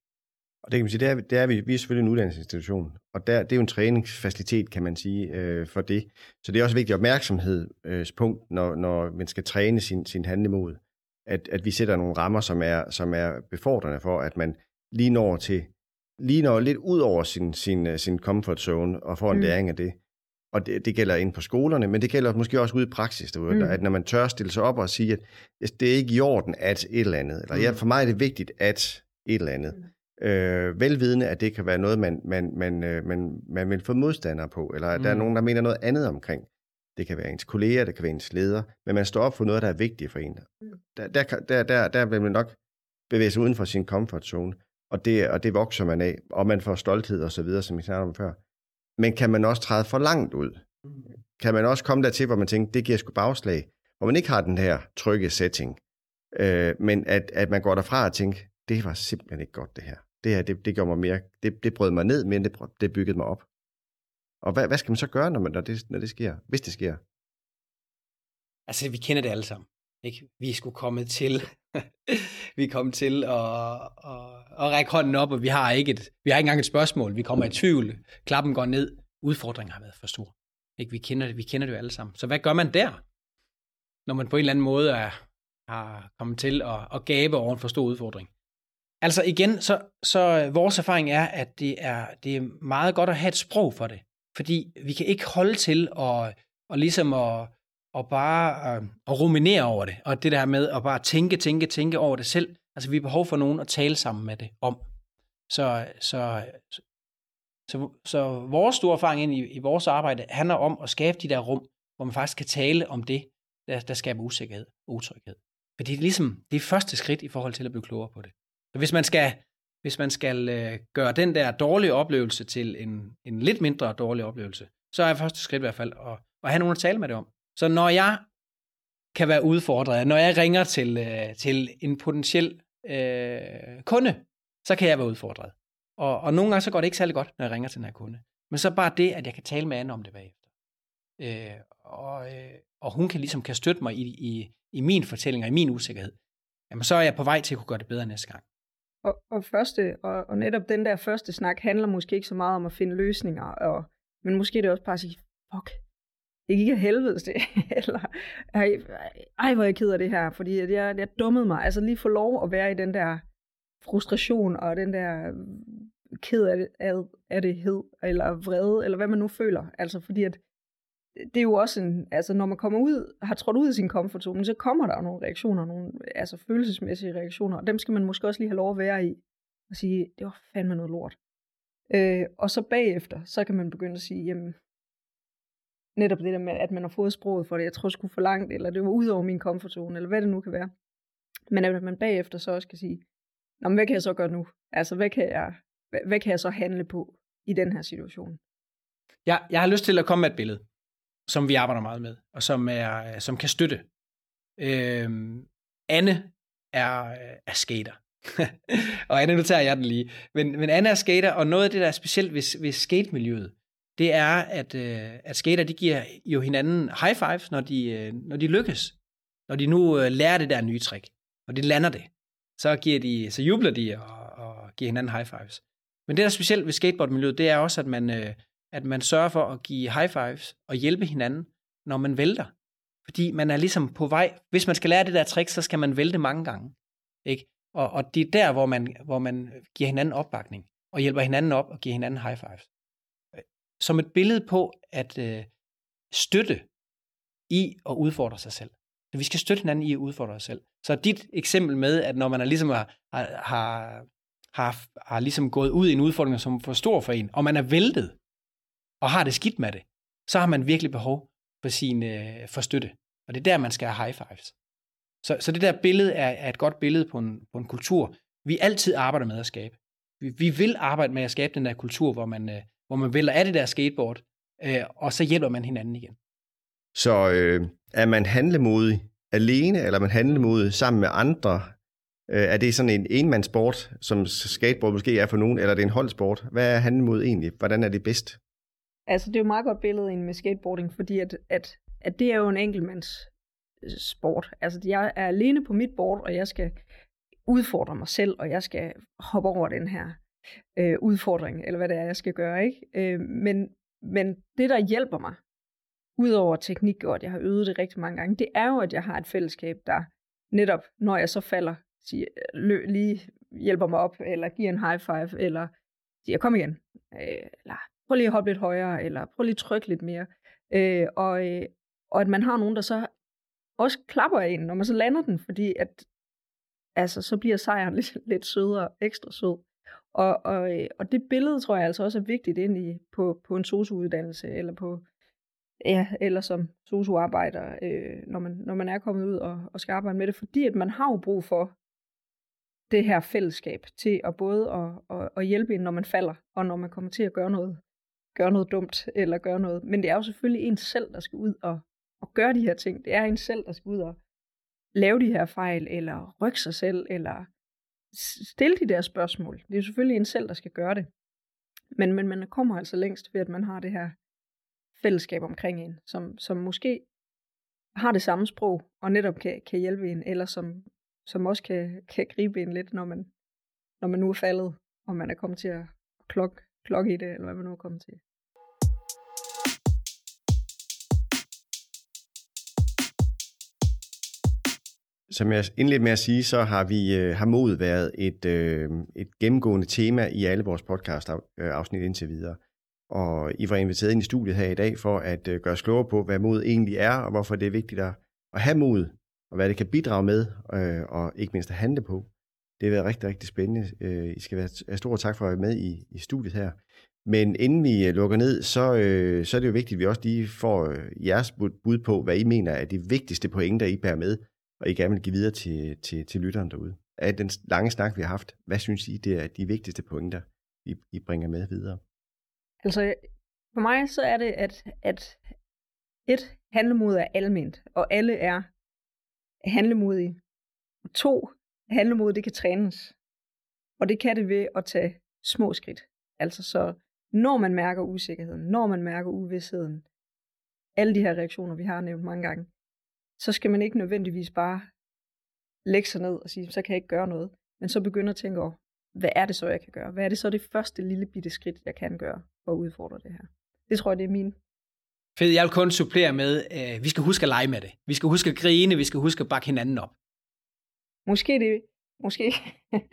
Speaker 1: Og det kan man sige, det er, det er vi, vi er selvfølgelig en uddannelsesinstitution, og der, det er jo en træningsfacilitet, kan man sige, øh, for det. Så det er også vigtigt opmærksomhedspunkt, øh, når, når man skal træne sin, sin handlemod, at, at vi sætter nogle rammer, som er, som er befordrende for, at man lige når til lige når lidt ud over sin, sin, øh, sin comfort zone og får en mm. læring af det. Og det, det gælder ind på skolerne, men det gælder måske også ude i praksis derude, mm. at når man tør stille sig op og sige, at det er ikke i orden at et eller andet, eller mm. ja, for mig er det vigtigt at et eller andet. Mm øh, velvidende, at det kan være noget, man, man, man, øh, man, man vil få modstandere på, eller at mm. der er mm. nogen, der mener noget andet omkring. Det kan være ens kolleger, det kan være ens leder, men man står op for noget, der er vigtigt for en. Der, der, der, der, der vil man nok bevæge sig uden for sin comfort zone, og det, og det vokser man af, og man får stolthed og så videre, som vi snakkede om før. Men kan man også træde for langt ud? Mm. Kan man også komme dertil, hvor man tænker, det giver sgu bagslag, hvor man ikke har den her trygge setting, øh, men at, at man går derfra og tænker, det var simpelthen ikke godt det her det her, det, det gjorde mig mere, det, det brød mig ned, men det, det byggede mig op. Og hvad, hvad skal man så gøre, når, man, når, det, når det sker, hvis det sker?
Speaker 2: Altså, vi kender det alle sammen. Ikke? Vi skulle komme til, vi er kommet til at, at, at række hånden op, og vi har, ikke et, vi har ikke engang et spørgsmål. Vi kommer i tvivl. Klappen går ned. Udfordringen har været for stor. Ikke? Vi, kender det, vi kender det jo alle sammen. Så hvad gør man der? Når man på en eller anden måde er, har kommet til at, at gabe over en for stor udfordring. Altså igen, så, så øh, vores erfaring er, at det er, det er meget godt at have et sprog for det. Fordi vi kan ikke holde til at, og ligesom at, at bare at, at ruminere over det. Og det der med at bare tænke, tænke, tænke over det selv. Altså vi har behov for nogen at tale sammen med det om. Så, så, så, så vores store erfaring ind i, i vores arbejde handler om at skabe de der rum, hvor man faktisk kan tale om det, der, der skaber usikkerhed og utryghed. Fordi det er ligesom det er første skridt i forhold til at blive klogere på det. Hvis man skal, hvis man skal øh, gøre den der dårlige oplevelse til en, en lidt mindre dårlig oplevelse, så er første skridt i hvert fald at, at have nogen at tale med det om. Så når jeg kan være udfordret, når jeg ringer til, øh, til en potentiel øh, kunde, så kan jeg være udfordret. Og, og nogle gange så går det ikke særlig godt, når jeg ringer til den her kunde. Men så bare det, at jeg kan tale med Anne om det bagefter. Øh, og, øh, og hun kan ligesom kan støtte mig i, i, i min fortælling og i min usikkerhed. Jamen så er jeg på vej til at kunne gøre det bedre næste gang.
Speaker 3: Og, og, første, og, og netop den der første snak handler måske ikke så meget om at finde løsninger, og, men måske det også bare at sige, fuck, det gik af helvedes det, eller ej, ej, hvor er jeg ked af det her, fordi jeg, jeg dummede mig, altså lige få lov at være i den der frustration, og den der øh, ked af det, af, af det hed, eller vrede, eller hvad man nu føler, altså fordi at det er jo også en, altså når man kommer ud, har trådt ud af sin komfortzone, så kommer der jo nogle reaktioner, nogle altså følelsesmæssige reaktioner, og dem skal man måske også lige have lov at være i, og sige, det var fandme noget lort. Øh, og så bagefter, så kan man begynde at sige, jamen, netop det der med, at man har fået sproget for det, jeg tror sgu for langt, eller det var ud over min komfortzone, eller hvad det nu kan være. Men at man bagefter så også kan sige, Nå, men hvad kan jeg så gøre nu? Altså, hvad kan jeg, hvad, hvad kan jeg så handle på i den her situation?
Speaker 2: Jeg, jeg har lyst til at komme med et billede, som vi arbejder meget med, og som, er, øh, som kan støtte. Øhm, Anne er, øh, er skater. og Anne, nu tager jeg den lige. Men, men Anne er skater, og noget af det, der er specielt ved, ved skatemiljøet, det er, at, øh, at skater de giver jo hinanden high fives, når de, øh, når de lykkes. Når de nu øh, lærer det der nye trick, og de lander det, så, giver de, så jubler de og, og giver hinanden high fives. Men det, der er specielt ved skateboardmiljøet, det er også, at man, øh, at man sørger for at give high fives og hjælpe hinanden, når man vælter. Fordi man er ligesom på vej. Hvis man skal lære det der trick, så skal man vælte mange gange. Ikke? Og, og det er der, hvor man, hvor man giver hinanden opbakning, og hjælper hinanden op og giver hinanden high fives. Øh, som et billede på at øh, støtte i at udfordre sig selv. Så vi skal støtte hinanden i at udfordre os selv. Så dit eksempel med, at når man er ligesom har, har, har, har ligesom gået ud i en udfordring, som er for stor for en, og man er væltet, og har det skidt med det, så har man virkelig behov for, sin, øh, for støtte. Og det er der, man skal have high fives. Så, så det der billede er, er et godt billede på en, på en kultur, vi altid arbejder med at skabe. Vi, vi vil arbejde med at skabe den der kultur, hvor man, øh, hvor man vælger af det der skateboard, øh, og så hjælper man hinanden igen.
Speaker 1: Så øh, er man handlemodig alene, eller er man handlemodig sammen med andre? Øh, er det sådan en enmandssport, som skateboard måske er for nogen, eller er det en holdsport? Hvad er handlemod egentlig? Hvordan er det bedst?
Speaker 3: Altså, det er jo et meget godt billede med skateboarding, fordi at, at, at det er jo en enkeltmands øh, sport. Altså, jeg er alene på mit board, og jeg skal udfordre mig selv, og jeg skal hoppe over den her øh, udfordring, eller hvad det er, jeg skal gøre. Ikke? Øh, men, men det, der hjælper mig, udover teknik, og at jeg har øvet det rigtig mange gange, det er jo, at jeg har et fællesskab, der netop, når jeg så falder, siger, lø, lige hjælper mig op, eller giver en high five, eller siger, kom igen, øh, eller prøv lige at hoppe lidt højere, eller prøv lige at trykke lidt mere. Øh, og, øh, og at man har nogen, der så også klapper en, når man så lander den, fordi at altså, så bliver sejren lidt, lidt sødere, ekstra sød. Og, og, øh, og det billede tror jeg altså også er vigtigt ind i på, på en sosuuddannelse, eller på ja, eller som sosuarbejder, øh, når, man, når man er kommet ud og, og skal arbejde med det, fordi at man har jo brug for det her fællesskab til at både at, at, at hjælpe en, når man falder, og når man kommer til at gøre noget, gøre noget dumt, eller gøre noget. Men det er jo selvfølgelig en selv, der skal ud og, og gøre de her ting. Det er en selv, der skal ud og lave de her fejl, eller rykke sig selv, eller stille de der spørgsmål. Det er jo selvfølgelig en selv, der skal gøre det. Men, men man kommer altså længst ved, at man har det her fællesskab omkring en, som, som måske har det samme sprog, og netop kan, kan hjælpe en, eller som, som også kan, kan gribe en lidt, når man, når man nu er faldet, og man er kommet til at klokke, klok i det, eller hvad man nu er kommet til.
Speaker 1: Som jeg indledte med at sige, så har vi øh, har mod været et, øh, et gennemgående tema i alle vores podcast øh, afsnit indtil videre. Og I var inviteret ind i studiet her i dag for at øh, gøre os klogere på, hvad mod egentlig er, og hvorfor det er vigtigt at, at have mod, og hvad det kan bidrage med, øh, og ikke mindst at handle på. Det har været rigtig, rigtig spændende. Øh, I skal være stor tak for at være med i, i studiet her. Men inden vi lukker ned, så, øh, så er det jo vigtigt, at vi også lige får jeres bud på, hvad I mener er de vigtigste pointer, I bærer med, og I gerne vil give videre til, til, til lytteren derude. Af den lange snak, vi har haft, hvad synes I, det er de vigtigste pointer, I, I bringer med videre?
Speaker 3: Altså, for mig så er det, at, at et, handlemod er almindt, og alle er handlemodige. Og to, handlemod, det kan trænes. Og det kan det ved at tage små skridt. Altså så, når man mærker usikkerheden, når man mærker uvidsheden, alle de her reaktioner, vi har nævnt mange gange, så skal man ikke nødvendigvis bare lægge sig ned og sige, så kan jeg ikke gøre noget. Men så begynde at tænke over, hvad er det så, jeg kan gøre? Hvad er det så det første lille bitte skridt, jeg kan gøre for at udfordre det her? Det tror jeg, det er min.
Speaker 2: Fedt, jeg vil kun supplere med, øh, vi skal huske at lege med det. Vi skal huske at grine, vi skal huske at bakke hinanden op.
Speaker 3: Måske det, måske,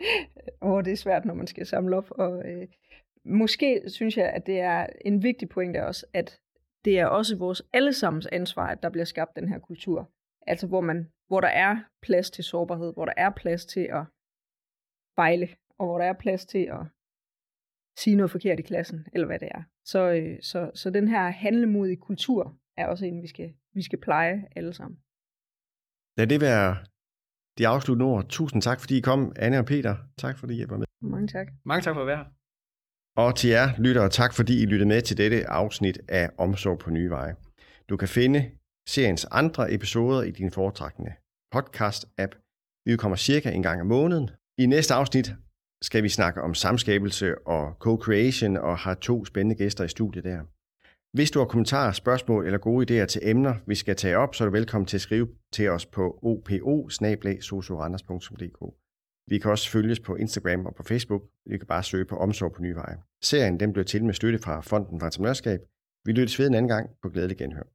Speaker 3: åh, det er svært, når man skal samle op, og øh, måske synes jeg, at det er en vigtig pointe også, at det er også vores allesammens ansvar, at der bliver skabt den her kultur. Altså hvor, man, hvor der er plads til sårbarhed, hvor der er plads til at fejle, og hvor der er plads til at sige noget forkert i klassen, eller hvad det er. Så, øh, så, så den her handlemodige kultur er også en, vi skal, vi skal pleje alle sammen.
Speaker 1: Lad det være de afsluttende ord. Tusind tak, fordi I kom, Anne og Peter. Tak, fordi I var med.
Speaker 3: Mange tak.
Speaker 2: Mange tak for at være her.
Speaker 1: Og til jer lyttere, tak fordi I lyttede med til dette afsnit af Omsorg på Nye Veje. Du kan finde seriens andre episoder i din foretrækkende podcast-app. Vi kommer cirka en gang om måneden. I næste afsnit skal vi snakke om samskabelse og co-creation og har to spændende gæster i studiet der. Hvis du har kommentarer, spørgsmål eller gode idéer til emner, vi skal tage op, så er du velkommen til at skrive til os på opo Vi kan også følges på Instagram og på Facebook. Vi kan bare søge på Omsorg på Nye Veje. Serien den blev til med støtte fra Fonden for Entreprenørskab. Vi lyttes ved en anden gang på glædelig genhør.